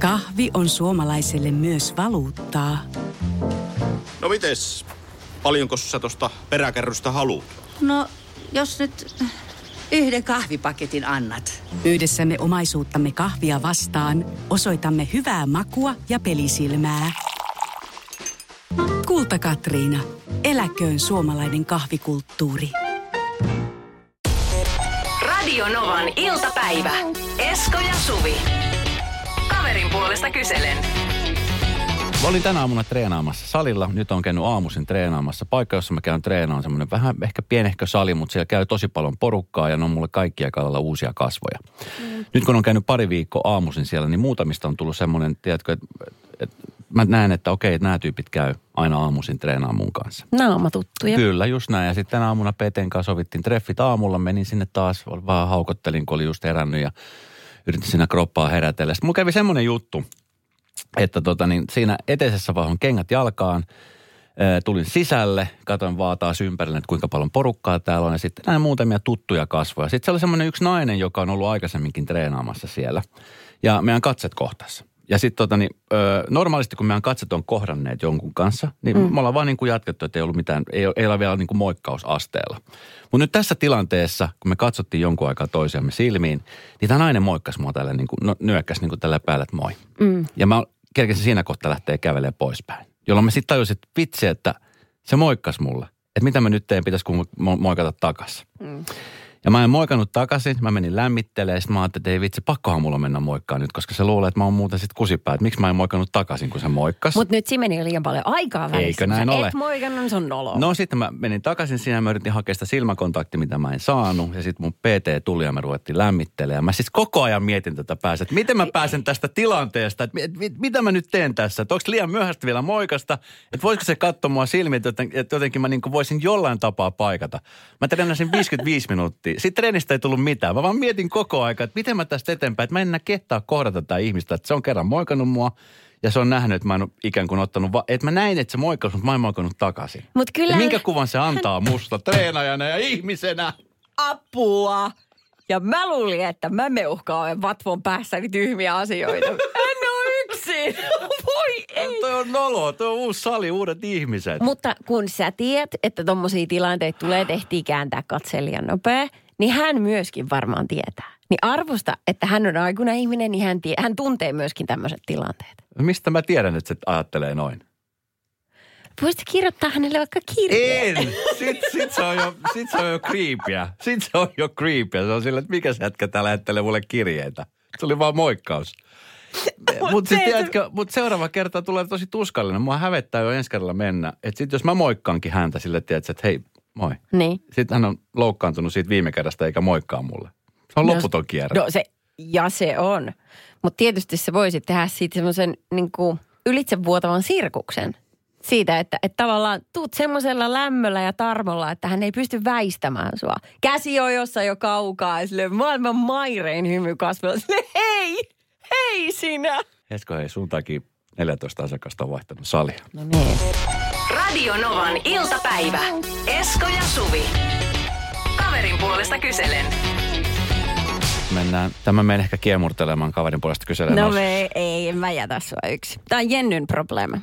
Kahvi on suomalaiselle myös valuuttaa. No mites? Paljonko sä tosta peräkärrystä haluat? No, jos nyt yhden kahvipaketin annat. Yhdessä me omaisuuttamme kahvia vastaan osoitamme hyvää makua ja pelisilmää. Kulta Katriina. Eläköön suomalainen kahvikulttuuri. Radio Novan iltapäivä. Esko ja Suvi. Kaverin puolesta kyselen. Mä olin tänä aamuna treenaamassa salilla. Nyt on käynyt aamuisin treenaamassa. Paikka, jossa mä käyn treenaan, semmoinen vähän ehkä pienehkö sali, mutta siellä käy tosi paljon porukkaa ja ne on mulle kaikkia kalalla uusia kasvoja. Mm. Nyt kun on käynyt pari viikkoa aamuisin siellä, niin muutamista on tullut semmoinen, tiedätkö, että, että mä näen, että okei, että nämä tyypit käy aina aamuisin treenaamaan mun kanssa. Naamatuttuja. Kyllä, just näin. Ja sitten tänä aamuna Peten kanssa sovittiin treffit aamulla. Menin sinne taas, vaan haukottelin, kun oli just herännyt ja yritin siinä kroppaa herätellä. Sitten mulla kävi semmoinen juttu, että tota, niin siinä eteisessä vaiheessa kengät jalkaan. Tulin sisälle, katsoin vaan taas ympärille, että kuinka paljon porukkaa täällä on. Ja sitten näin muutamia tuttuja kasvoja. Sitten se oli semmoinen yksi nainen, joka on ollut aikaisemminkin treenaamassa siellä. Ja meidän katset kohtassa. Ja sitten tota, niin, normaalisti kun meidän katset on kohdanneet jonkun kanssa, niin mm. me ollaan vaan niin kuin jatkettu, että ei ollut mitään, ei, ei ole vielä niin kuin moikkausasteella. Mutta nyt tässä tilanteessa, kun me katsottiin jonkun aikaa toisiamme silmiin, niin tämä nainen moikkasi mua tällä niin kuin, no, nyökkäsi niin kuin tällä päällä, että moi. Mm. Ja mä kerkesin siinä kohtaa lähteä kävelemään poispäin. Jolloin mä sitten tajusin, että vitsi, että se moikkasi mulle. Että mitä mä nyt teen, pitäisi kun moikata takaisin. Mm. Ja mä en moikannut takaisin, mä menin lämmittelemään, sitten mä ajattelin, että ei vitsi, pakkohan mulla mennä moikkaan nyt, koska se luulee, että mä oon muuten sitten kusipää, että miksi mä en moikannut takaisin, kun se moikkas. Mutta nyt siinä meni liian paljon aikaa välissä. Eikö näin Sä ole? Et moikannut, se on nolo. No sitten mä menin takaisin siinä, mä yritin hakea sitä silmäkontaktia, mitä mä en saanut. Ja sitten mun PT tuli ja me ruvettiin lämmittelemään. Mä siis koko ajan mietin tätä päästä, että miten mä pääsen tästä tilanteesta, että mit, mit, mitä mä nyt teen tässä. Että onko liian myöhäistä vielä moikasta, että voisiko se katsoa mua silmiin, että, että jotenkin mä niin voisin jollain tapaa paikata. Mä treenasin 55 minuuttia. Sitten treenistä ei tullut mitään. Mä vaan mietin koko ajan, että miten mä tästä eteenpäin, että mä en enää kehtaa kohdata tätä ihmistä. Että se on kerran moikannut mua ja se on nähnyt, että mä en ole ikään kuin ottanut, va- että mä näin, että se moikkasi, mutta mä en moikannut takaisin. Mut kyllä... Ja minkä kuvan se antaa musta treenajana ja ihmisenä? Apua! Ja mä luulin, että mä meuhkaan vatvon päässäni tyhmiä asioita. yksin! Voi ei! Toi on nolo, toi on uusi sali, uudet ihmiset. Mutta kun sä tiedät, että tommosia tilanteita tulee, tehtiin kääntää katse liian nopea, niin hän myöskin varmaan tietää. Niin arvosta, että hän on aikuinen ihminen, niin hän, tie, hän tuntee myöskin tämmöiset tilanteet. Mistä mä tiedän, että se ajattelee noin? Voisitko kirjoittaa hänelle vaikka kirjeen? En! Sit, sit, se on jo, sit se on jo creepyä. Sit se on jo creepyä. Se on sillä, että mikä se jätkä täällä lähettelee mulle kirjeitä. Se oli vaan moikkaus. Mutta siis, tiedätkö, mut seuraava kerta tulee tosi tuskallinen. Mua hävettää jo ensi kerralla mennä. Että sit jos mä moikkaankin häntä sille, tiedätkö, että hei, moi. Niin. Sitten hän on loukkaantunut siitä viime kerrasta eikä moikkaa mulle. Se on No, loputon kierre. No se, ja se on. Mutta tietysti se voisi tehdä siitä semmoisen niin ylitsevuotavan sirkuksen. Siitä, että, että tavallaan tuut semmoisella lämmöllä ja tarmolla, että hän ei pysty väistämään sua. Käsi on jossain jo kaukaa ja sille maailman mairein hymy kasvella. Sille, hei, hei sinä. Esko, hei, sun takia 14 asiakasta on vaihtanut salia. No niin. Radio Novan iltapäivä. Esko ja Suvi. Kaverin puolesta kyselen. Mennään, tämä menen ehkä kiemurtelemaan kaverin puolesta kyselemään. No me, ei, en mä jätä sua yksi. Tämä on Jennyn probleema.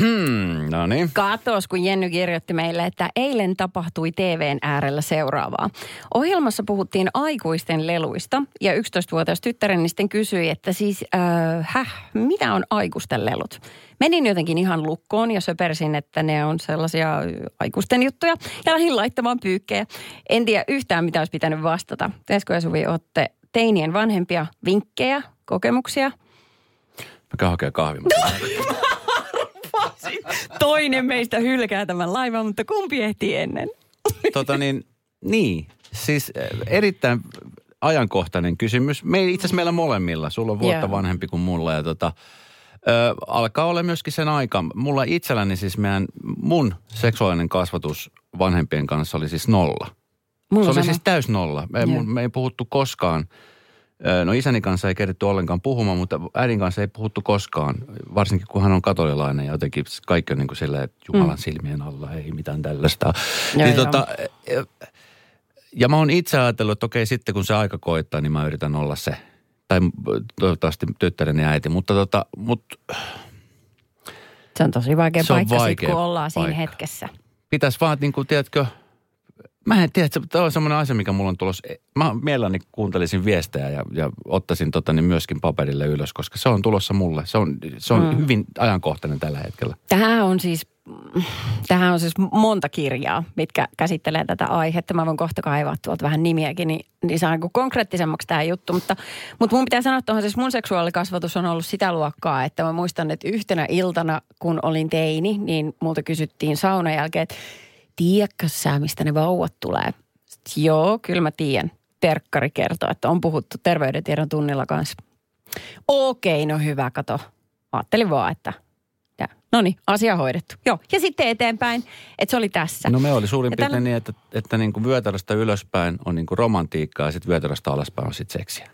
Hmm, no niin. Katos, kun Jenny kirjoitti meille, että eilen tapahtui TVn äärellä seuraavaa. Ohjelmassa puhuttiin aikuisten leluista ja 11-vuotias tyttäreni sitten kysyi, että siis, äh, häh, mitä on aikuisten lelut? Menin jotenkin ihan lukkoon ja söpersin, että ne on sellaisia aikuisten juttuja ja lähdin laittamaan pyykkejä. En tiedä yhtään, mitä olisi pitänyt vastata. Esko ja Suvi, olette teinien vanhempia vinkkejä, kokemuksia? Mä käyn hakemaan kahvin. Toinen meistä hylkää tämän laivan, mutta kumpi ehtii ennen? tota niin, niin. Siis eh, erittäin ajankohtainen kysymys. Me, itse asiassa meillä molemmilla. Sulla on vuotta Joo. vanhempi kuin mulla ja tota, ö, alkaa olla myöskin sen aika. Mulla itselläni siis meidän, mun seksuaalinen kasvatus vanhempien kanssa oli siis nolla. Mulla se oli sama. siis täys nolla. Me, mun, me ei puhuttu koskaan. No isäni kanssa ei keritty ollenkaan puhumaan, mutta äidin kanssa ei puhuttu koskaan. Varsinkin kun hän on katolilainen ja jotenkin kaikki on niin kuin silleen, että Jumalan silmien alla ei mitään tällaista. Mm. Joo, niin joo. tota, ja mä oon itse ajatellut, että okei sitten kun se aika koittaa, niin mä yritän olla se Tai toivottavasti tyttäreni äiti. Mutta tota, mut Se on tosi vaikea Se on paikka, sit, vaikea kun ollaan siinä paikka. hetkessä. pitäisi vaan, niin kuin, tiedätkö, mä en tiedä, tämä on semmoinen asia, mikä mulla on tulossa. Mä mielelläni kuuntelisin viestejä ja, ja ottaisin tota, niin myöskin paperille ylös, koska se on tulossa mulle. Se on, se on mm. hyvin ajankohtainen tällä hetkellä. Tähän on siis, tähän on siis monta kirjaa, mitkä käsittelee tätä aihetta. Mä voin kohta kaivaa tuolta vähän nimiäkin, niin, niin saa niin konkreettisemmaksi tämä juttu. Mutta, mutta mun pitää sanoa, että siis mun seksuaalikasvatus on ollut sitä luokkaa, että mä muistan, että yhtenä iltana, kun olin teini, niin multa kysyttiin saunan jälkeen, että tiedätkö sä, mistä ne vauvat tulee? Sitten, Joo, kyllä mä tiedän. Terkkari kertoo, että on puhuttu terveydentiedon tunnilla kanssa. Okei, no hyvä, kato. Ajattelin vaan, että no niin, asia hoidettu. Joo, ja sitten eteenpäin, että se oli tässä. No me oli suurin Ja piirtein tällä- niin, että, että niin kuin vyötäröstä ylöspäin on niin kuin romantiikkaa ja sitten vyötäröstä alaspäin on sitten seksiä.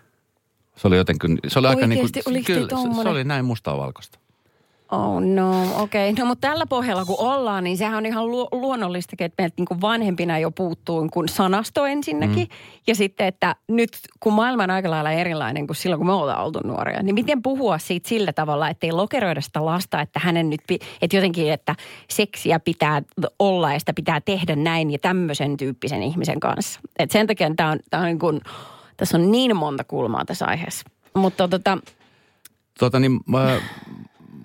Se oli jotenkin, se oli aika niin kuin, kyllä, se, se oli näin mustaa valkoista. Oh no, okei. Okay. No mutta tällä pohjalla kun ollaan, niin sehän on ihan lu- luonnollistakin, että meiltä niin vanhempina jo puuttuu kun sanasto ensinnäkin. Mm. Ja sitten, että nyt kun maailma on aika lailla erilainen kuin silloin, kun me ollaan oltu nuoria, niin miten puhua siitä sillä tavalla, että ei lokeroida sitä lasta, että hänen nyt, että jotenkin, että seksiä pitää olla ja sitä pitää tehdä näin ja tämmöisen tyyppisen ihmisen kanssa. Et sen takia tämä on, tää on niin kuin, tässä on niin monta kulmaa tässä aiheessa. Mutta tota, Tota niin, mä,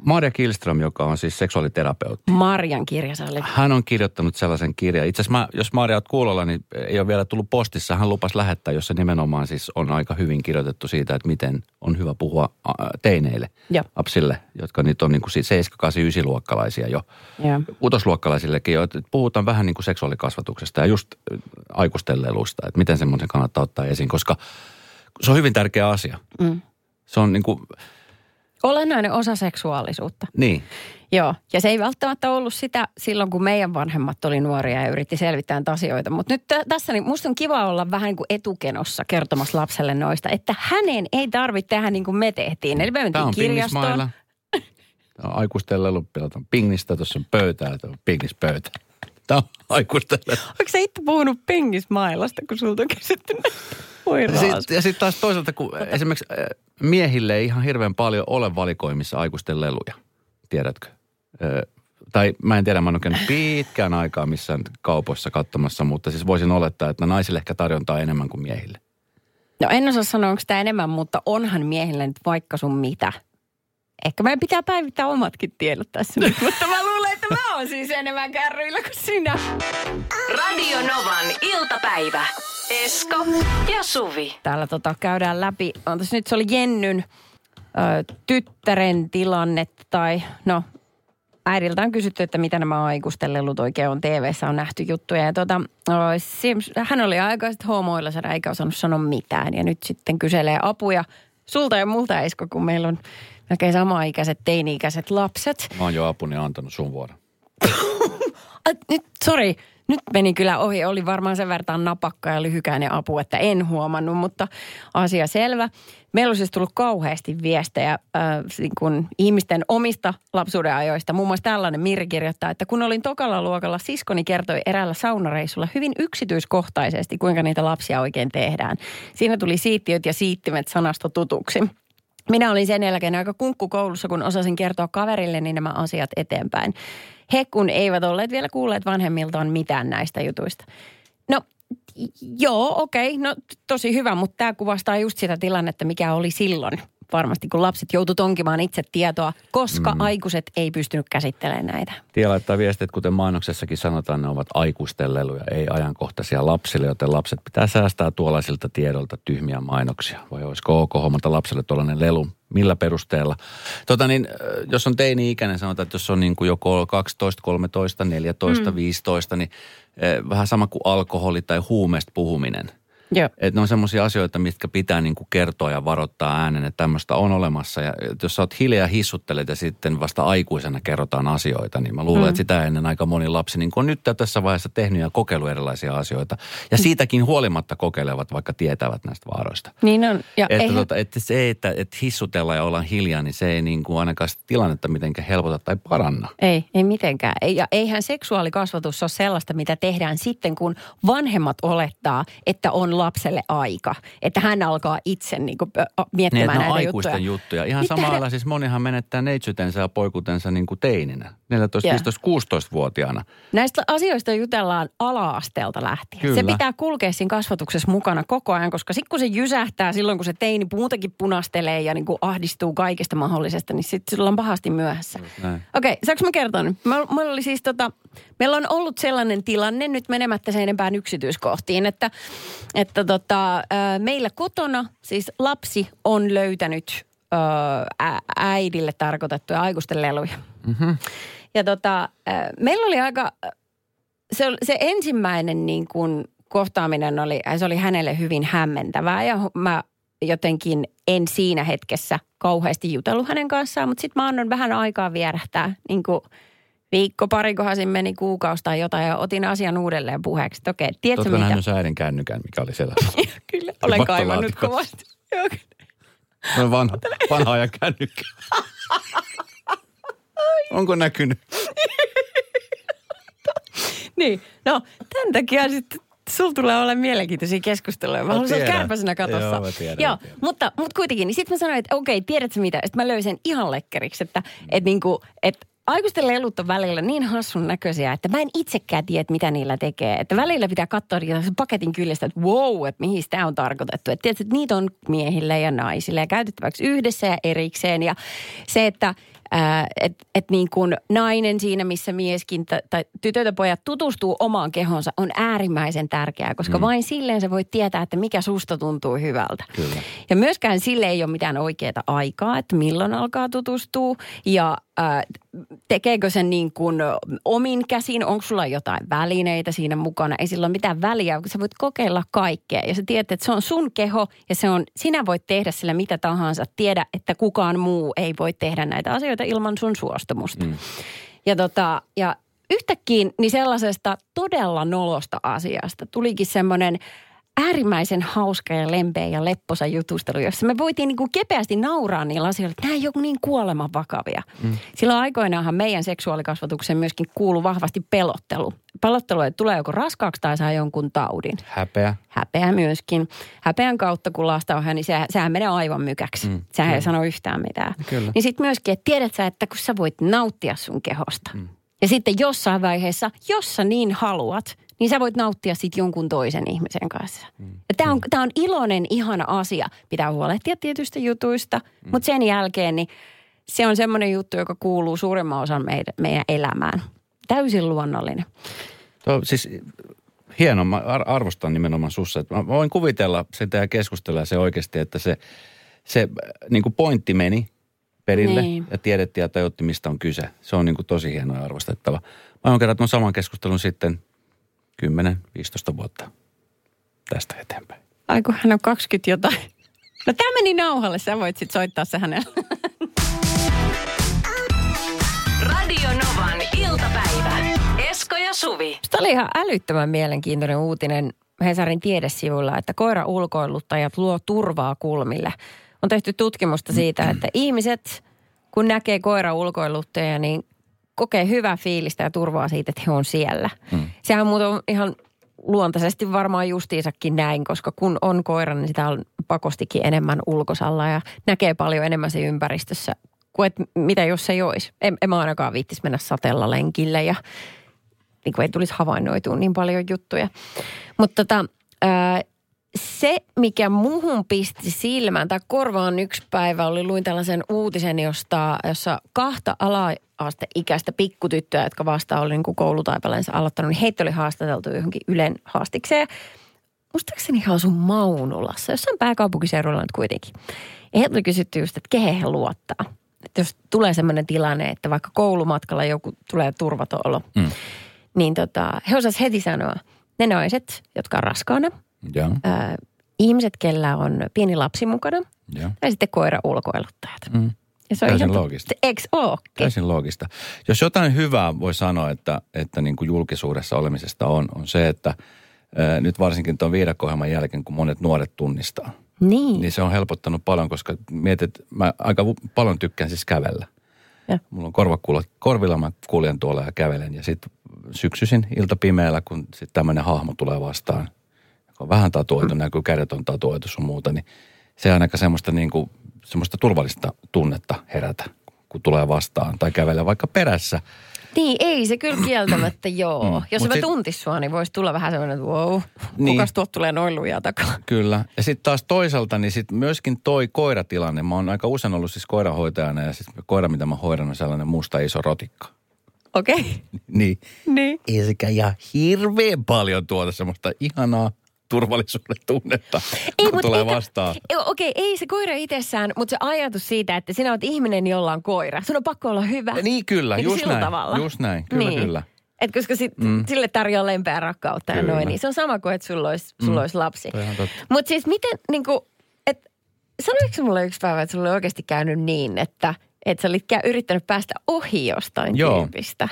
Maria Kilström, joka on siis seksuaaliterapeutti. Marjan kirja se oli. Hän on kirjoittanut sellaisen kirjan. Itse asiassa mä, jos Maria oot kuulolla, niin ei ole vielä tullut postissa. Hän lupas lähettää, jossa nimenomaan siis on aika hyvin kirjoitettu siitä, että miten on hyvä puhua teineille, Joo. lapsille, jotka nyt on niin kuin 7, 8, 9 luokkalaisia jo. Joo. Kutosluokkalaisillekin jo, että puhutaan vähän niin kuin seksuaalikasvatuksesta ja just ä, aikuisten leluista, että miten semmoisen kannattaa ottaa esiin, koska se on hyvin tärkeä asia. Mm. Se on niin kuin, Olennainen osa seksuaalisuutta. niin, Joo, ja se ei välttämättä ollut sitä silloin, kun meidän vanhemmat oli nuoria ja yritti selvittää asioita. Mutta nyt tä- tässä niin musta on kiva olla vähän niin kuin etukenossa kertomassa lapselle noista, että hänen ei tarvitse tehdä niin kuin me tehtiin. Eli me mentiin on kirjastoon. on aikuisten lelu. Pelataan pingistä, tuossa on pöytää, tämä on pingispöytä. Tämä on aikuisten lelu. Onko sä itse puhunut pingismailasta, kun sulta on kysytty näistä? Voi Ja sitten sit taas toisaalta, kun esimerkiksi äh, miehille ei ihan hirveän paljon ole valikoimissa aikuisten leluja, tiedätkö? Ö, tai mä en tiedä, mä en ole käynyt pitkään aikaa missään kaupoissa katsomassa, mutta siis voisin olettaa, että naisille ehkä tarjontaa enemmän kuin miehille. No en osaa sanoa, onko tämä enemmän, mutta onhan miehille nyt vaikka sun mitä. Ehkä meidän pitää päivittää omatkin tiedot tässä nyt, mutta mä luulen, että mä oon siis enemmän kärryillä kuin sinä. Radio Novan iltapäivä. Esko ja Suvi. Täällä tota, käydään läpi, on tässä nyt se oli Jennyn ö, tyttären tilanne tai no äidiltä on kysytty, että mitä nämä aikuisten lelut oikein on tv on nähty juttuja. Ja Sims, hän oli aikaisemmin homoilla eikä osannut sanoa mitään ja nyt sitten kyselee apuja sulta ja multa Esko, kun meillä on melkein sama-ikäiset, teini-ikäiset lapset. Mä oon jo apuni antanut sun vuoron. Ai, nyt, sorry, nyt meni kyllä ohi. Oli varmaan sen verran napakka ja lyhykäinen apu, että en huomannut, mutta asia selvä. Meillä on siis tullut kauheasti viestejä äh, niin kuin ihmisten omista lapsuuden ajoista. Muun muassa tällainen Mirri kirjoittaa, että kun olin tokalla luokalla, siskoni kertoi eräällä saunareissulla hyvin yksityiskohtaisesti, kuinka niitä lapsia oikein tehdään. Siinä tuli siittiöt ja siittimet sanasta tutuksi. Minä olin sen jälkeen aika kunkku koulussa, kun osasin kertoa kaverilleni nämä asiat eteenpäin. He kun eivät olleet vielä kuulleet vanhemmiltaan mitään näistä jutuista. No joo, okei, no t- tosi hyvä, mutta tämä kuvastaa just sitä tilannetta, mikä oli silloin. Varmasti kun lapset joutu tonkimaan itse tietoa, koska mm. aikuiset ei pystynyt käsittelemään näitä. Tie laittaa viestit, kuten mainoksessakin sanotaan, ne ovat aikuisten leluja, ei ajankohtaisia lapsille, joten lapset pitää säästää tuollaisilta tiedolta tyhmiä mainoksia. Vai olisiko ok hommata lapselle tuollainen lelu? Millä perusteella? Tota niin, äh, jos on teini-ikäinen, sanotaan, että jos on niin kuin joko 12, 13, 14, mm. 15, niin äh, vähän sama kuin alkoholi tai huumeesta puhuminen – Joo. että ne on semmoisia asioita, mitkä pitää niin kuin kertoa ja varoittaa äänen, että tämmöistä on olemassa. Ja et jos sä oot hiljaa hissuttelet ja sitten vasta aikuisena kerrotaan asioita, niin mä luulen, mm. että sitä ennen aika moni lapsi niin on nyt tässä vaiheessa tehnyt ja kokeillut erilaisia asioita. Ja siitäkin huolimatta kokeilevat, vaikka tietävät näistä vaaroista. Niin on. Ja Että, eihän- tota, että se, että, että hissutellaan ja ollaan hiljaa, niin se ei niin kuin ainakaan sitä tilannetta mitenkään helpota tai paranna. Ei, ei mitenkään. Ei, ja eihän seksuaalikasvatus ole sellaista, mitä tehdään sitten, kun vanhemmat olettaa, että on lapselle aika, että hän alkaa itse niin kuin, Niin, miettimään että ne on näitä aikuisten juttuja. juttuja. Ihan Mitä samalla he- siis monihan menettää neitsytensä ja poikutensa niin kuin teininä. 14, Joo. 15, 16-vuotiaana. Näistä asioista jutellaan ala-asteelta lähtien. Kyllä. Se pitää kulkea siinä kasvatuksessa mukana koko ajan, koska sitten kun se jysähtää silloin, kun se teini muutenkin punastelee ja niin kuin ahdistuu kaikesta mahdollisesta, niin sitten sillä on pahasti myöhässä. Okei, saanko mä kertoa nyt? Meillä meillä oli siis tota, meillä on ollut sellainen tilanne, nyt menemättä sen enempään yksityiskohtiin, että, että tota, ää, meillä kotona siis lapsi on löytänyt ää, äidille tarkoitettuja aikuisten leluja. Mm-hmm. Ja tota, meillä oli aika, se, se ensimmäinen niin kuin kohtaaminen oli, se oli hänelle hyvin hämmentävää ja mä jotenkin en siinä hetkessä kauheasti jutellut hänen kanssaan, mutta sitten mä annoin vähän aikaa vierähtää, niin kuin viikko, parikohan siinä meni kuukausi tai jotain ja otin asian uudelleen puheeksi. Että Okei, tiedätkö Tuotko mitä? nähnyt äidin kännykän, mikä oli siellä? Kyllä, olen kaivannut kovasti. No vanha, vanha ajan kännykkä. Onko näkynyt? Niin, no tämän takia sitten sulla tulee olla mielenkiintoisia keskusteluja. Mä, Mä tiedän. kärpäsenä katossa. Joo, mä tiedän, Joo mä tiedän. mutta, mutta kuitenkin, niin sitten mä sanoin, että okei, tiedätkö mitä? Sitten mä löysin ihan lekkeriksi, että, että, niinku, että aikuisten lelut on välillä niin hassun näköisiä, että mä en itsekään tiedä, mitä niillä tekee. Että välillä pitää katsoa niitä paketin kyljestä, että wow, että mihin tämä on tarkoitettu. Että tiedätkö, että niitä on miehille ja naisille ja käytettäväksi yhdessä ja erikseen. Ja se, että että et niin kuin nainen siinä, missä mieskin ta- tai tytöt ja pojat tutustuu omaan kehonsa, on äärimmäisen tärkeää, koska mm. vain silleen sä voit tietää, että mikä susta tuntuu hyvältä. Kyllä. Ja myöskään sille ei ole mitään oikeaa aikaa, että milloin alkaa tutustua ja ää, tekeekö sen niin kuin omin käsin, onko sulla jotain välineitä siinä mukana, ei sillä ole mitään väliä, kun sä voit kokeilla kaikkea ja sä tiedät, että se on sun keho ja se on, sinä voit tehdä sillä mitä tahansa, tiedä, että kukaan muu ei voi tehdä näitä asioita ilman sun suostumusta. Mm. Ja, tota, ja yhtäkkiä niin sellaisesta todella nolosta asiasta tulikin semmoinen äärimmäisen hauska ja lempeä ja lepposa jutustelu, jossa me voitiin niin kuin kepeästi nauraa niillä asioilla, että nämä ei ole niin kuoleman vakavia. Mm. Silloin aikoinaanhan meidän seksuaalikasvatukseen myöskin kuulu vahvasti pelottelu. Pelottelu, että tulee joku raskaaksi tai saa jonkun taudin. Häpeä. Häpeä myöskin. Häpeän kautta, kun lasta on, niin se, sehän menee aivan mykäksi. Mm, sehän ei sano yhtään mitään. Kyllä. Niin sitten myöskin, että tiedät sä, että kun sä voit nauttia sun kehosta. Mm. Ja sitten jossain vaiheessa, jos sä niin haluat, niin sä voit nauttia sitten jonkun toisen ihmisen kanssa. Mm. Tämä on, tää on iloinen, ihana asia. Pitää huolehtia tietystä jutuista, mm. mutta sen jälkeen niin se on semmoinen juttu, joka kuuluu suurimman osan meidän, meidän elämään. Täysin luonnollinen. Tuo, siis hieno, mä ar- arvostan nimenomaan sussa. Että Mä voin kuvitella sitä ja keskustella se oikeasti, että se, se niin kuin pointti meni perille Niin. ja tiedettiin ja tajutti, mistä on kyse. Se on niin kuin tosi hieno ja arvostettava. Mä oon kerran saman keskustelun sitten 10-15 vuotta tästä eteenpäin. Ai kun hän on 20 jotain. No tämä meni nauhalle, sä voit sitten soittaa se hänelle. Radio Novan iltapäivä. Esko ja Suvi. Tämä oli ihan älyttömän mielenkiintoinen uutinen Hesarin tiedesivuilla, että koira-ulkoiluttajat luo turvaa kulmille. On tehty tutkimusta siitä, että ihmiset, kun näkee koira-ulkoiluttajia, niin kokee hyvää fiilistä ja turvaa siitä, että he on siellä. Mm. Sehän on muuten ihan luontaisesti varmaan justiinsakin näin, koska kun on koira, niin sitä on pakostikin enemmän ulkosalla ja näkee paljon enemmän se ympäristössä kuin että mitä jos se ei olisi. En, en mä ainakaan viittisi mennä satella lenkille ja niin kuin ei tulisi havainnoitua niin paljon juttuja. Mutta tota, ää, se, mikä muhun pisti silmään tai korvaan yksi päivä, oli luin tällaisen uutisen, josta, jossa kahta ala-asteikäistä pikkutyttöä, jotka vasta oli niin kuin koulutaipaleensa aloittanut, niin heitä oli haastateltu johonkin Ylen haastikseen. Muistaakseni he asuu Maunulassa, jossain pääkaupunkiseudulla nyt kuitenkin. Ja heiltä oli kysytty just, että kehen he luottaa. Että jos tulee sellainen tilanne, että vaikka koulumatkalla joku tulee turvaton olo, mm. niin tota, he osasivat heti sanoa, ne naiset, jotka on raskaana, Joo, ää, ihmiset, kellä on pieni lapsi mukana, joo. tai sitten koira ulkoiluttajat. Mm. Ja se on Täysin ihan loogista. Eikö ookin? Täysin loogista. Jos jotain hyvää voi sanoa, että, että niin kuin julkisuudessa olemisesta on, on se, että ää, nyt varsinkin tuon viidakko jälkeen, kun monet nuoret tunnistaa, Niin. niin se on helpottanut paljon, koska mietit, mä aika paljon tykkään siis kävellä. Ja. Mulla on korvakuulo, korvilla, mä kuljen tuolla ja kävelen. Ja sitten syksyisin iltapimeällä, kun sitten tämmöinen hahmo tulee vastaan, kun on vähän tatuoitu, näkyy kädet on tatuoitu sun muuta, niin se on aika semmoista, niin kuin, semmoista turvallista tunnetta herätä, kun tulee vastaan tai kävelee vaikka perässä. Niin, ei se kyllä kieltämättä joo. Mm. Jos Mut mä sit- tuntis sua, niin voisi tulla vähän semmoinen, että wow, Niin. kukas tuolta tulee noin lujaa takaa. Kyllä. Ja sitten taas toisaalta, niin sit myöskin toi koiratilanne. Mä oon aika usein ollut siis koirahoitajana ja siis koira, mitä mä hoidan, on sellainen musta iso rotikka. Okei, okay. Niin. niin. Ei sekä ihan hirveän paljon tuota semmoista ihanaa turvallisuuden tunnetta, kun mut tulee eikä- vastaan. Ei, Okei, ei se koira itsessään, mutta se ajatus siitä, että sinä olet ihminen, jolla on koira. Sun on pakko olla hyvä. Niin kyllä, Niin just näin. tavalla. Just näin, kyllä Niin. kyllä. Et koska sit, mm. sille tarjoaa lempeää rakkautta ja Kyllä. noin, niin se on sama kuin, että sulla olisi, sulla Mm. olisi lapsi. Mutta siis miten, niin kuin, että sanoiko mulle yksi päivä, että sulla oli oikeasti käynyt niin, että että sä olit yrittänyt päästä ohi jostain Joo. tyypistä.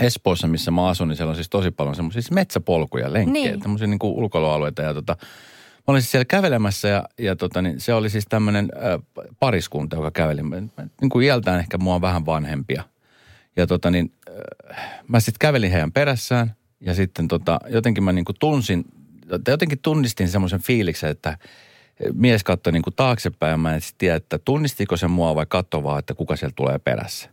Espoossa, missä mä asun, niin siellä on siis tosi paljon semmoisia siis metsäpolkuja, lenkkejä, Niin. tämmöisiä niin kuin ulkoilualueita. Ja tota, mä olin siis siellä kävelemässä ja, ja tota, niin se oli siis tämmöinen äh, pariskunta, joka käveli. Mä- Niin kuin iältään ehkä mua vähän vanhempia. Ja tota niin, äh, mä sitten kävelin heidän perässään ja sitten tota, jotenkin mä niin kuin tunsin, jotenkin tunnistin semmoisen fiiliksen, että mies katsoi niin kuin taaksepäin ja mä en tiedä, että tunnistiko se mua vai katsoi vaan, että kuka sieltä tulee perässä.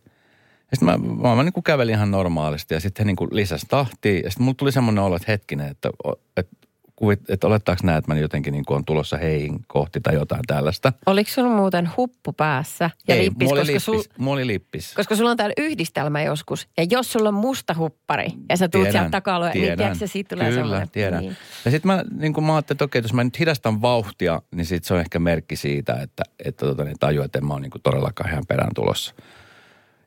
Ja sitten mä, mä, mä niin kuin kävelin ihan normaalisti ja sitten he niin kuin lisäsi tahtia. Ja sitten mulla tuli semmoinen olo, että hetkinen, että, että, kuvit, että olettaako näet, että mä jotenkin niin kuin on tulossa heihin kohti tai jotain tällaista. Oliko sulla muuten huppu päässä ja Ei, lippis, mulla oli koska, lippis. sul, Mulla oli lippis. koska sulla on täällä yhdistelmä joskus. Ja jos sulla on musta huppari ja sä tuut Tiedän, sieltä takaa, niin tiedätkö, siitä tulee Kyllä, semmoinen. tiedän. Niin. Ja sitten mä, niin kun mä ajattelin, että okei, jos mä nyt hidastan vauhtia, niin sit se on ehkä merkki siitä, että, että tota, niin tajuu, että en mä ole niin kuin todellakaan ihan perään tulossa.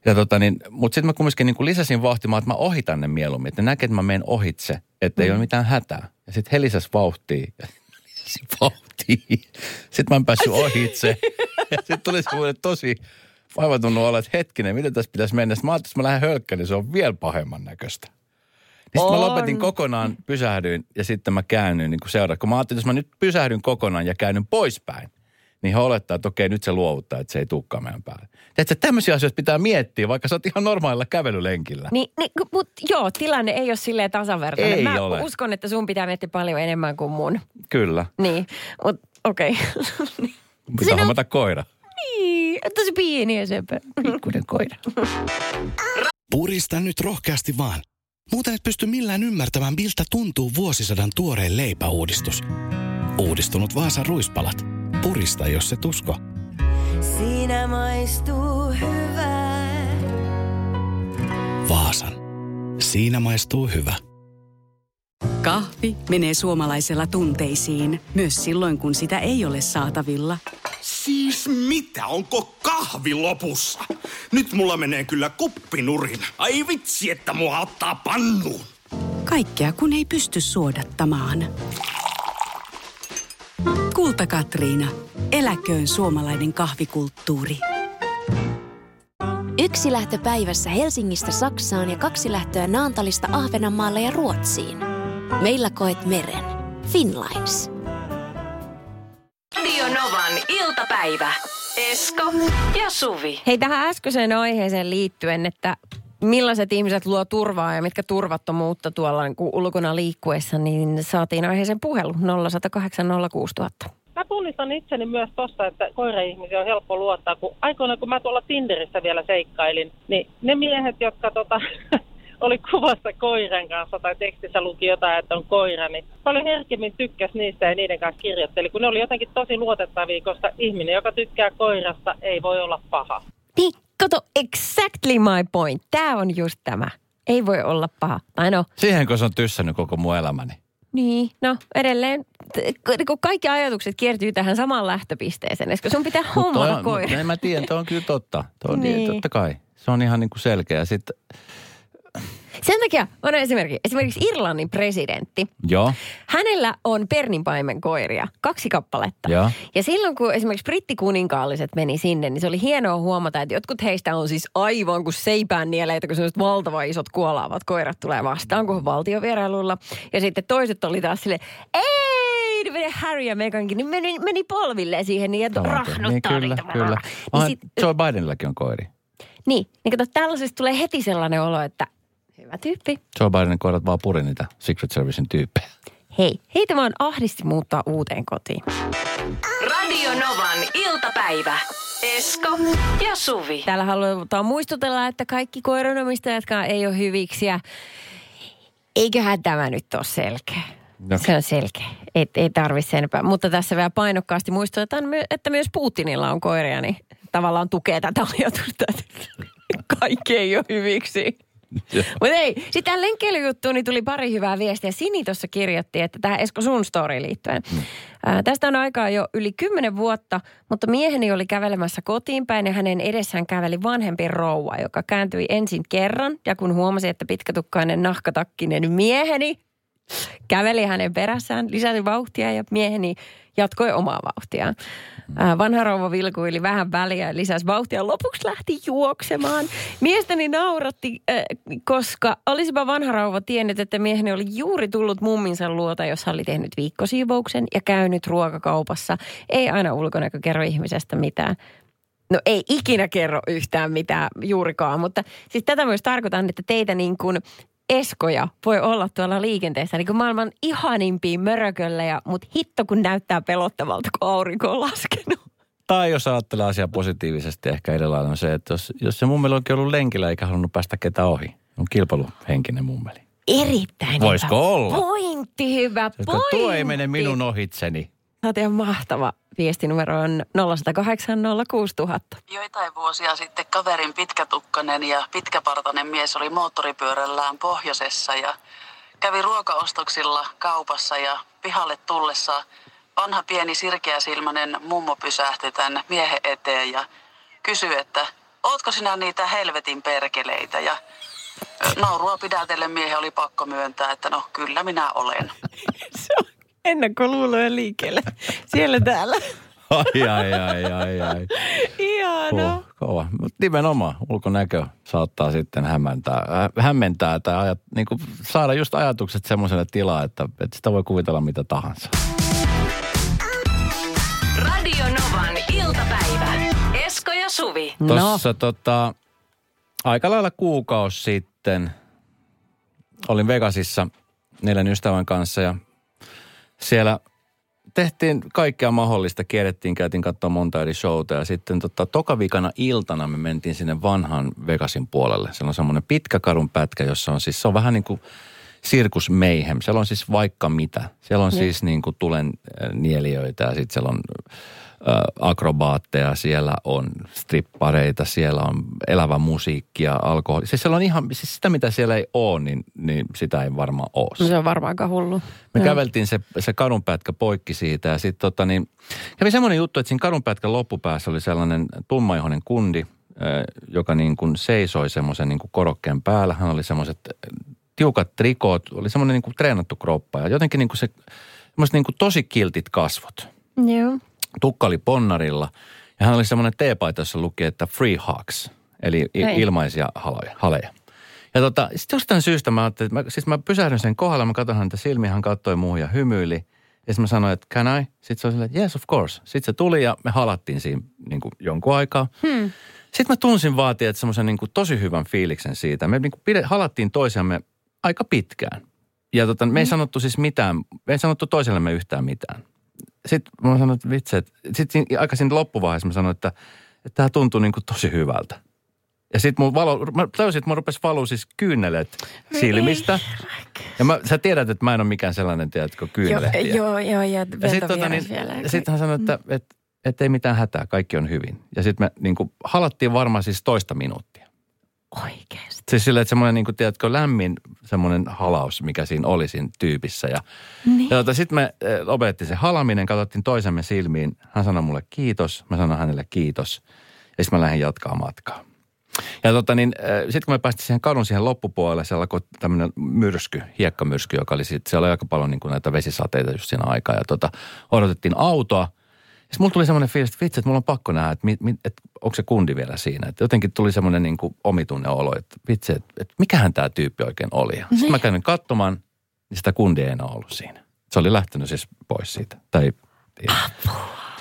Ja tota niin, mutta sitten mä kumminkin niin lisäsin vauhtia, että mä ohitan ne mieluummin. Että ne näkee, että mä menen ohitse, että ei ole mitään hätää. Ja sitten he lisäs vauhtia ja lisäsin vauhtia. Sitten mä en päässyt ohitse. Ja sitten tuli semmoinen tosi vaivatunut olla, että hetkinen, miten tässä pitäisi mennä. Sitten mä ajattelin, että mä lähden hölkkään, niin se on vielä pahemman näköistä. Niin sitten mä lopetin kokonaan, pysähdyin ja sitten mä käännyin niin kuin seuraavaksi. Kun mä ajattelin, että jos mä nyt pysähdyn kokonaan ja käännyn poispäin, niin he olettaa, että okei, nyt se luovuttaa, että se ei tukkaa meidän päälle. Tiedätkö, tämmöisiä asioita pitää miettiä, vaikka sä oot ihan normaalilla kävelylenkillä. Niin, niin mutta joo, tilanne ei ole silleen tasavertainen. Ei Mä ole. uskon, että sun pitää miettiä paljon enemmän kuin mun. Kyllä. Niin, mutta okei. Okay. Pitää Sinä- hommata koira. niin, tosi pieni ja sepä. Pikkuinen koira. Purista nyt rohkeasti vaan. Muuten et pysty millään ymmärtämään, miltä tuntuu vuosisadan tuoreen leipäuudistus. Uudistunut Vaasan ruispalat. Purista, jos se tusko. Siinä maistuu hyvää. Vaasan. Siinä maistuu hyvä. Kahvi menee suomalaisella tunteisiin, myös silloin kun sitä ei ole saatavilla. Siis mitä? Onko kahvi lopussa? Nyt mulla menee kyllä kuppinurin. Ai vitsi, että mua ottaa pannuun. Kaikkea kun ei pysty suodattamaan. Kulta Katriina. Eläköön suomalainen kahvikulttuuri. Yksi lähtö päivässä Helsingistä Saksaan ja kaksi lähtöä Naantalista Ahvenanmaalle ja Ruotsiin. Meillä koet meren. Finlines. Radio Novan iltapäivä. Esko ja Suvi. Hei, tähän äskeiseen aiheeseen liittyen, että millaiset ihmiset luo turvaa ja mitkä turvattomuutta tuolla niin kuin ulkona liikkuessa, niin saatiin aiheeseen puhelu 0108 06000. Mä tunnistan itseni myös tossa, että koiraihmisiä on helppo luottaa, kun aikoinaan kun mä tuolla Tinderissä vielä seikkailin, niin ne miehet, jotka tota, oli kuvassa koiran kanssa tai tekstissä luki jotain, että on koira, niin paljon herkemmin tykkäsi niistä ja niiden kanssa kirjoitteli, kun ne oli jotenkin tosi luotettavia, koska ihminen, joka tykkää koirasta, ei voi olla paha. Niin, kato, exactly my point. Tämä on just tämä. Ei voi olla paha. Tai no, Siihenkö se on tyssännyt koko mun elämäni? niin, no edelleen. Kun kaikki ajatukset kiertyy tähän samaan lähtöpisteeseen, koska sun pitää hommata koira. mut En mä tiedä, toi on kyllä totta. Toi on Niin. niin. totta kai. Se on ihan niin kuin selkeä. Sitten, Sen takia on esimerkiksi, esimerkiksi Irlannin presidentti. joo, Hänellä on perninpaimen koiria, kaksi kappaletta. Joo. Ja silloin kun esimerkiksi brittikuninkaaliset meni sinne, niin se oli hienoa huomata, että jotkut heistä on siis aivan kuin seipään nieleitä, kun sellaiset valtavan isot kuolaavat koirat tulee vastaan, kun valtiovierailulla. Ja sitten toiset oli taas sille, ei, meni Harry ja Meghankin, niin meni, meni polvilleen siihen niin, että rahnuttaa niin kyllä, kyllä. Niin, sit, Joe Bidenillakin on koiri. niin, niin kato, tällaisesta tulee heti sellainen olo, että hyvä tyyppi. Joe Bidenin koirat vaan puri niitä Secret Servicein tyyppejä. hei, heitä vaan ahdisti muuttaa uuteen kotiin. Radio Novan iltapäivä. Esko ja Suvi. Täällä halutaan muistutella, että kaikki koiranomistajatkaan ei ole hyviksiä. Eiköhän tämä nyt ole selkeä. No. Se on selkeä. Et, ei tarvitse enempää. Mutta tässä vielä painokkaasti muistutetaan, että myös Putinilla on koiria, niin tavallaan tukee tätä ajatusta, että kaikki ei ole hyviksi. Mutta ei, sitten tähän lenkkeilyjuttuun niin tuli pari hyvää viestiä. Sini tuossa kirjoitti, että tähän Esko sun story liittyen. Mm. Ää, tästä on aikaa jo yli kymmenen vuotta, mutta mieheni oli kävelemässä kotiin päin ja hänen edessään käveli vanhempi rouva, joka kääntyi ensin kerran. Ja kun huomasi, että pitkätukkainen nahkatakkinen mieheni käveli hänen perässään, lisäsi vauhtia ja mieheni jatkoi omaa vauhtiaan. Vanha rouva vilkuili vähän väliä lisäsi vauhtia. Lopuksi lähti juoksemaan. Miestäni nauratti, koska olisipa vanha rouva tiennyt, että mieheni oli juuri tullut mumminsa luota, jossa oli tehnyt viikkosiivouksen ja käynyt ruokakaupassa. Ei aina ulkonäkö kerro ihmisestä mitään. No ei ikinä kerro yhtään mitään juurikaan, mutta siis tätä myös tarkoitan, että teitä niin kuin eskoja voi olla tuolla liikenteessä niin kuin maailman ihanimpia mörököllejä, mutta hitto kun näyttää pelottavalta, kun aurinko on laskenut. Tai jos ajattelee asiaa positiivisesti, ehkä edellä on se, että jos, jos se mummeli onkin ollut lenkillä eikä halunnut päästä ketään ohi. On kilpailuhenkinen mummeli. Erittäin Voisiko hyvä olla? pointti, hyvä pointti. tuo ei mene minun ohitseni. Oot ihan mahtava. Viestinumero on 0108 06000. Joitain vuosia sitten kaverin pitkätukkanen ja pitkäpartainen mies oli moottoripyörällään pohjoisessa ja kävi ruokaostoksilla kaupassa ja pihalle tullessa vanha pieni sirkeäsilmäinen mummo pysähtyi tämän miehen eteen ja kysyi, että ootko sinä niitä helvetin perkeleitä ja naurua pidätellen miehen oli pakko myöntää, että no kyllä minä olen. Se on ennakkoluuloja liikkeelle. Siellä täällä. Ai, ai, ai, ai, ai. Ihana. Huh, kova. Mutta nimenomaan ulkonäkö saattaa sitten hämmentää, äh, hämmentää tai ajat, niin kuin saada just ajatukset semmoiselle tilaa, että, että sitä voi kuvitella mitä tahansa. Radio Novan iltapäivä. Esko ja Suvi. No. Tuossa tota, aika lailla kuukausi sitten olin Vegasissa neljän ystävän kanssa ja siellä tehtiin kaikkea mahdollista. Kierrettiin, käytiin katsoa monta eri showta ja sitten tota, tokavikana iltana me mentiin sinne vanhan Vegasin puolelle. Siellä on semmoinen pitkä kadun pätkä, jossa on siis, se on vähän niin kuin Sirkus Mayhem. Siellä on siis vaikka mitä. Siellä on Niin. siis niin kuin tulen äh, nielijöitä ja sitten siellä on akrobaatteja, siellä on strippareita, siellä on elävä musiikki ja alkoholi. Siis siellä on ihan, siis sitä mitä siellä ei ole, niin, niin sitä ei varmaan ole. No se on varmaan aika hullu. Me Joo. käveltiin se, se kadunpätkä poikki siitä ja sitten tota niin, kävi semmoinen juttu, että siinä kadunpätkän loppupäässä oli sellainen tummaihoinen kundi, joka niin kuin seisoi semmoisen niin kuin korokkeen päällä. Hän oli semmoiset tiukat trikoot, oli semmoinen niin kuin treenattu kroppa ja jotenkin niin kuin se, semmoiset niin kuin tosi kiltit kasvot. Joo. Tukka oli ponnarilla ja hän oli semmoinen teepaita, jossa luki, että free hugs, eli i- Ei. ilmaisia haloja, haleja. Ja tota, sitten jostain syystä mä ajattelin, että mä, siis mä pysähdyn sen kohdalla, mä katson häntä silmiä, hän katsoi muuhun ja hymyili. Ja sitten mä sanoin, että can I? Sitten se oli silleen, että yes of course. Sitten se tuli ja me halattiin siinä niin kuin jonkun aikaa. Hmm. Sitten mä tunsin vaatia semmoisen niin kuin tosi hyvän fiiliksen siitä. Me niin kuin pide, halattiin toisiamme aika pitkään. Ja tota, me ei sanottu siis mitään, me ei sanottu toisellemme yhtään mitään. Sitten mä sanoin, että vitsi, että sitten aika siinä loppuvaiheessa mä sanoin, että, että tämä tuntuu niin kuin tosi hyvältä. Ja sitten mun valo, mä tajusin, että mun rupesi valua siis kyyneleet silmistä. Ja mä, sä tiedät, että mä en ole mikään sellainen, tiedätkö, kyynelehtiä. Joo, joo, ja Ja sitten tota, niin, ja sit hän sanoi, että et, et ei mitään hätää, kaikki on hyvin. Ja sitten me niin kuin, halattiin varmaan siis toista minuuttia. Oikeasti. Siis silleen, että semmoinen, niin kuin, tiedätkö, lämmin semmoinen halaus, mikä siinä oli siinä tyypissä. Ja, Niin. ja tota, sitten me eh, lopettiin se halaminen, katsottiin toisemme silmiin. Hän sanoi mulle kiitos, mä sanoin hänelle kiitos. Ja sitten mä lähdin jatkaa matkaa. Ja tota niin, sitten kun me päästiin siihen kadun siihen loppupuolelle, siellä alkoi tämmöinen myrsky, hiekkamyrsky, joka oli sitten, siellä oli aika paljon niin kuin näitä vesisateita just siinä aikaa. Ja tota, odotettiin autoa. Sitten mulla tuli semmoinen fiilis, että vitsi, että mulla on pakko nähdä, että, mi, mi, että onko se kundi vielä siinä. Että jotenkin tuli semmoinen niin kuin omitunne olo, että vitsi, että, että mikähän tämä tyyppi oikein oli. Ja Sitten mä kävin katsomaan, niin sitä kundia ei enää ollut siinä. Se oli lähtenyt siis pois siitä. Tai,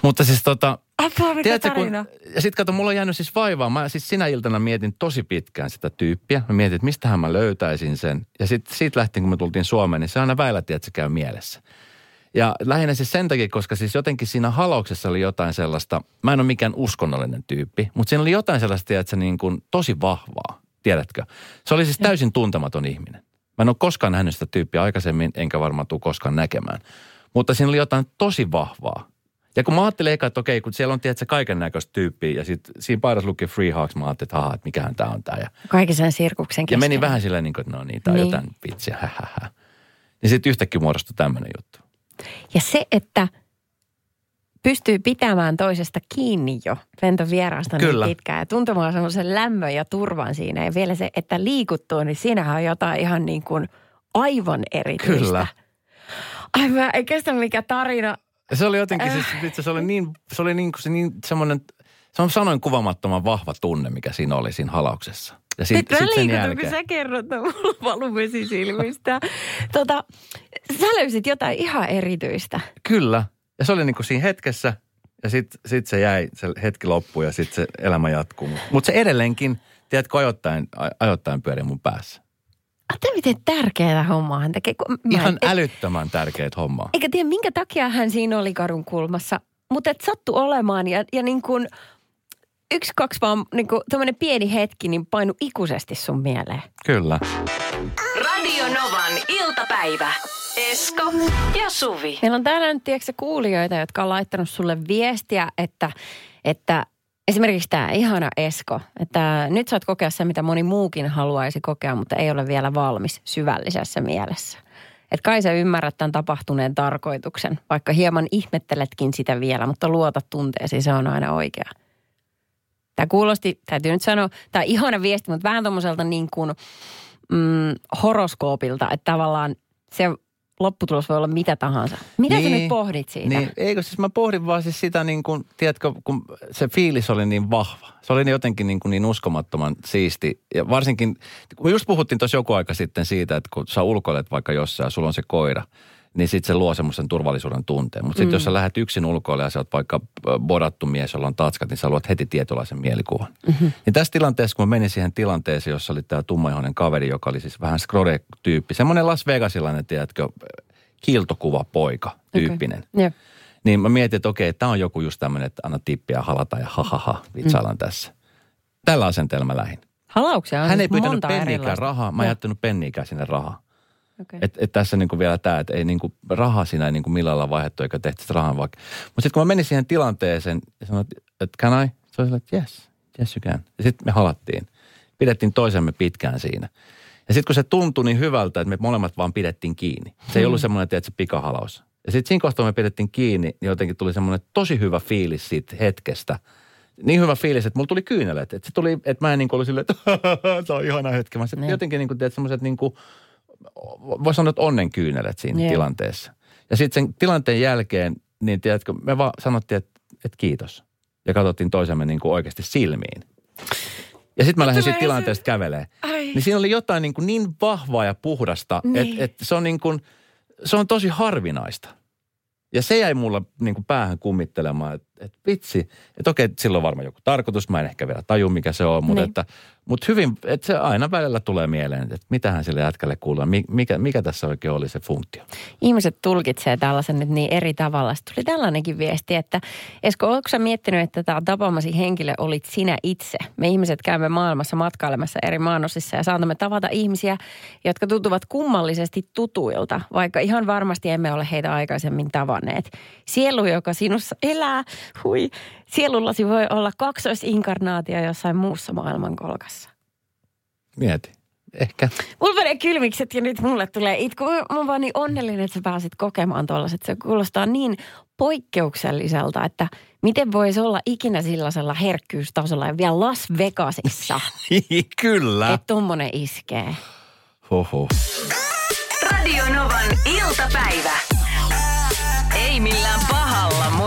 Mutta siis tota, Apua, mikä Tiedätkö, kun, ja sitten kato, mulla on jäänyt siis vaivaa. Mä siis sinä iltana mietin tosi pitkään sitä tyyppiä. Mä mietin, että mistähän mä löytäisin sen. Ja sitten siitä lähtien, kun me tultiin Suomeen, niin se aina väillä, että se käy mielessä. Ja lähinnä siis sen takia, koska siis jotenkin siinä halauksessa oli jotain sellaista, mä en ole mikään uskonnollinen tyyppi, mutta siinä oli jotain sellaista, että se niin kuin tosi vahvaa, tiedätkö? Se oli siis täysin tuntematon ihminen. Mä en ole koskaan nähnyt sitä tyyppiä aikaisemmin, enkä varmaan tule koskaan näkemään. Mutta siinä oli jotain tosi vahvaa. Ja kun mä ajattelin eka, että okei, kun siellä on tiedätkö, kaiken näköistä tyyppiä ja sit siinä paidassa luki Free Hawks, mä ajattelin, että ahaa, että mikähän tää on tää. Ja, Kaiken sen sirkuksen ja keskellä. meni vähän silleen, niin kuin, että no niin, tää on Niin. jotain vitsiä, hähähä. Niin sitten yhtäkkiä muodostui tämmöinen juttu. Ja se, että pystyy pitämään toisesta kiinni jo Penton vieraasta Kyllä. niin pitkään ja tuntemaan semmoisen lämmön ja turvan siinä. Ja vielä se, että liikuttuu, niin siinähän on jotain ihan niin kuin aivan erityistä. Kyllä. Ai mä en kestä mikä tarina. Se oli jotenkin, Äh. siis, vitsi, se oli niin, se oli niin, kuin se niin semmoinen, se on sanoin kuvamattoman vahva tunne, mikä siinä oli siinä halauksessa. Ja sit, Nyt mä sit sen liikutun, kun jälkeen. sä kerrot, että mulla valuu vesi silmistä. tota, sä löysit jotain ihan erityistä. Kyllä. Ja se oli niin kuin siinä hetkessä ja sitten sit se jäi, se hetki loppui ja sitten se elämä jatkuu. Mutta se edelleenkin, tiedätkö, ajoittain, ajoittain pyörii mun päässä. Ajattelin, miten tärkeää hommaa hän tekee. kun mä Ihan en- älyttömän tärkeät hommaa. Eikä tiedä, minkä takia hän siinä oli kadun kulmassa, mutta et sattu olemaan ja, ja niin kuin yksi, kaksi vaan niin kuin tämmöinen pieni hetki niin painu ikuisesti sun mieleen. Kyllä. Radio Novan iltapäivä. Esko ja Suvi. Meillä on täällä nyt tiedätkö, kuulijoita, jotka on laittanut sulle viestiä, että, että esimerkiksi tämä ihana Esko, että nyt saat kokea se, mitä moni muukin haluaisi kokea, mutta ei ole vielä valmis syvällisessä mielessä. Että kai sä ymmärrät tämän tapahtuneen tarkoituksen, vaikka hieman ihmetteletkin sitä vielä, mutta luota tunteesi, se on aina oikea. Tämä kuulosti, täytyy nyt sanoa, tämä on ihana viesti, mutta vähän tuommoiselta niin kuin mm, horoskoopilta, että tavallaan se lopputulos voi olla mitä tahansa. Mitä niin, sä nyt pohdit siitä? Niin, eikö siis mä pohdin vaan siis sitä niin kuin, tiedätkö, kun se fiilis oli niin vahva. Se oli jotenkin niin, kuin niin uskomattoman siisti. Ja varsinkin, kun just puhuttiin tuossa joku aika sitten siitä, että kun sä ulkoilet vaikka jossain ja sulla on se koira, niin sitten se luo semmoisen turvallisuuden tunteen. Mutta sitten Mm. jos sä lähdet yksin ulkoille ja sä oot vaikka bodattu mies, jolla on tatskat, niin sä luot heti tietynlaisen mielikuvan. Mm-hmm. Niin tässä tilanteessa, kun mä menin siihen tilanteeseen, jossa oli tämä tummaihoinen kaveri, joka oli siis vähän skrode-tyyppi, semmoinen Las Vegasilainen, tiedätkö, kiiltokuva poika tyyppinen. Okay. Jep. Niin mä mietin, että okei, tämä on joku just tämmöinen, että anna tippiä halata ja hahaha, vitsaillaan mm. tässä. Tällä asenteella mä lähdin. Halauksia on Hän siis ei pyytänyt monta penniikään rahaa, mä en jättänyt penniikään sinne rahaa. Okei. Et, et tässä niinku vielä tämä, että ei niinku rahaa siinä ei niinku millään lailla vaihdettu eikä tehty sitä rahan vaikka. Mutta sitten kun mä menin siihen tilanteeseen ja sanoin, että et can I? Se oli että yes, yes you can. Ja sitten me halattiin. Pidettiin toisemme pitkään siinä. Ja sitten kun se tuntui niin hyvältä, että me molemmat vaan pidettiin kiinni. Se ei ollut semmoinen, että se pikahalaus. Ja sitten siinä kohtaa me pidettiin kiinni, niin jotenkin tuli semmoinen tosi hyvä fiilis siitä hetkestä. Niin hyvä fiilis, että mulla tuli kyynelet. Että se tuli, että mä en niin kuin ollut silleen, että tämä on ihana hetki. Mä Niin. jotenkin niin kuin, teet semmoiset niin kuin, voi sanoa, että onnen kyynelet siinä Joo. tilanteessa. Ja sitten sen tilanteen jälkeen, niin tiedätkö, me vaan sanottiin, että, että kiitos. Ja katsottiin toisemme niin kuin oikeasti silmiin. Ja sitten mä lähdin siitä tilanteesta kävelee. Ai. Niin siinä oli jotain niin, kuin niin vahvaa ja puhdasta, Niin. että, että se on niin kuin, se on tosi harvinaista. Ja se jäi mulla niin kuin päähän kummittelemaan, että, että vitsi, että okei, sillä on varmaan joku tarkoitus, mä en ehkä vielä taju, mikä se on, mutta, Niin. että, mutta hyvin, että se aina välillä tulee mieleen, että mitähän sille jätkälle kuuluu, mi- mikä, mikä tässä oikein oli se funktio. Ihmiset tulkitsee tällaisen nyt niin eri tavalla. Sitten tuli tällainenkin viesti, että Esko, oletko sä miettinyt, että tämä tapaamasi henkilö olit sinä itse? Me ihmiset käymme maailmassa matkailemassa eri maanosissa ja saatamme tavata ihmisiä, jotka tuntuvat kummallisesti tutuilta, vaikka ihan varmasti emme ole heitä aikaisemmin tavanneet. Sielu, joka sinussa elää, hui, sielullasi voi olla kaksoisinkarnaatio jossain muussa maailmankolkassa. Mieti. Ehkä. Mulla menee kylmikset ja nyt mulle tulee itku. Mä oon vaan niin onnellinen, että sä pääsit kokemaan tuollaiset. Se kuulostaa niin poikkeukselliselta, että miten voisi olla ikinä sellaisella herkkyystasolla ja vielä Las Vegasissa, Kyllä. että tommonen iskee. Hoho. Radio Novan iltapäivä. Ei millään pahalla,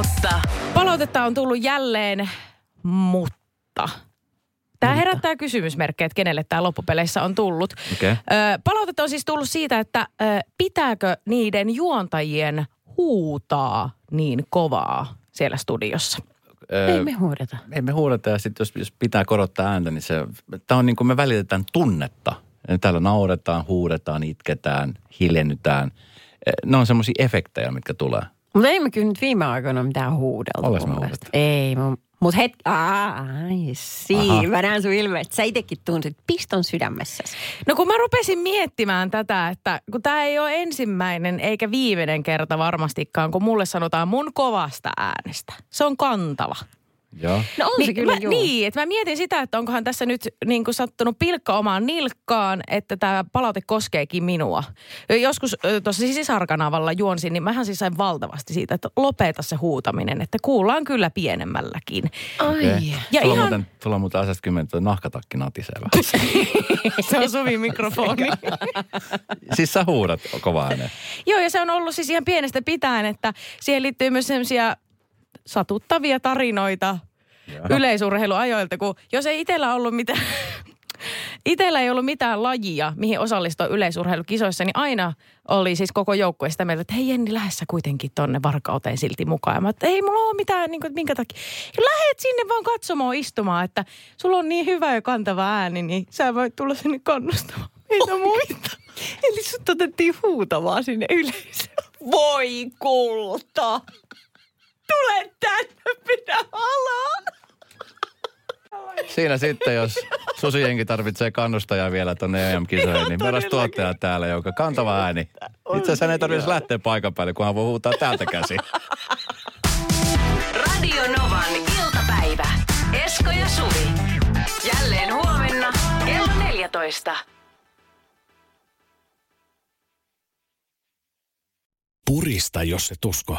mutta Palautetta on tullut jälleen, mutta. Tämä herättää kysymysmerkkejä, että kenelle tämä loppupeleissä on tullut. Ö, palautetta on siis tullut siitä, että ö, pitääkö niiden juontajien huutaa niin kovaa siellä studiossa. Ei me huudeta. Ei me huudeta ja sitten jos, jos pitää korottaa ääntä, niin se, tämä on niin kuin me välitetään tunnetta. Täällä nauretaan, huudetaan, itketään, hiljennytään. Ne on semmoisia efektejä, mitkä tulee. Mutta ei me kyllä nyt viime aikoina mitään huudeltu. Oles mun me mielestä. Ei, mutta het... Aa, ai, siinä. Mä näen sun ilme, että sä itekin tunsit piston sydämessäsi. No kun mä rupesin miettimään tätä, että kun tämä ei ole ensimmäinen eikä viimeinen kerta varmastikaan, kun mulle sanotaan mun kovasta äänestä. Se on kantava. Joo. No on se kyllä, mä, juu. Niin, että mä mietin sitä, että onkohan tässä nyt niin kuin sattunut pilkka omaan nilkkaan, että tämä palaute koskeekin minua. Joskus tuossa sisarkanavalla juonsin, niin mähän siis sain valtavasti siitä, että lopeta se huutaminen, että kuullaan kyllä pienemmälläkin. Ai. Okay. Ja tulla, ihan- muuten, tulla muuten asiasta kymmenen, että nahkatakki natisee vähän. se on Suvi mikrofoni. siis sä huudat kovaa ääneen. Joo, ja se on ollut siis ihan pienestä pitäen, että siihen liittyy myös sellaisia satuttavia tarinoita yleisurheiluajoilta, kun jos ei itsellä ollut mitään, itsellä ei ollut mitään lajia, mihin osallistua yleisurheilukisoissa, niin aina oli siis koko joukkue sitä mieltä, että hei Jenni, lähde sä kuitenkin tonne varkauteen silti mukaan. Mä, että ei mulla ole mitään, niin kuin, minkä takia. Lähet sinne vaan katsomaan istumaan, että sulla on niin hyvä ja kantava ääni, niin sä voit tulla sinne kannustamaan meitä muita. Eli sut otettiin huutamaan sinne yleisöön. Voi kulta! Tule tänne, minä haluan! Siinä sitten, jos Susijenki tarvitsee kannustajaa vielä tonne EM-kisoihin, niin meillä olisi tuottaja täällä, joka kantava ääni. Itse asiassa hän ei tarvitse lähteä paikan päälle, kunhan voi huutaa täältä käsin. Radio Novan iltapäivä. Esko ja Suvi. Jälleen huomenna kello 14. Purista, jos se tusko.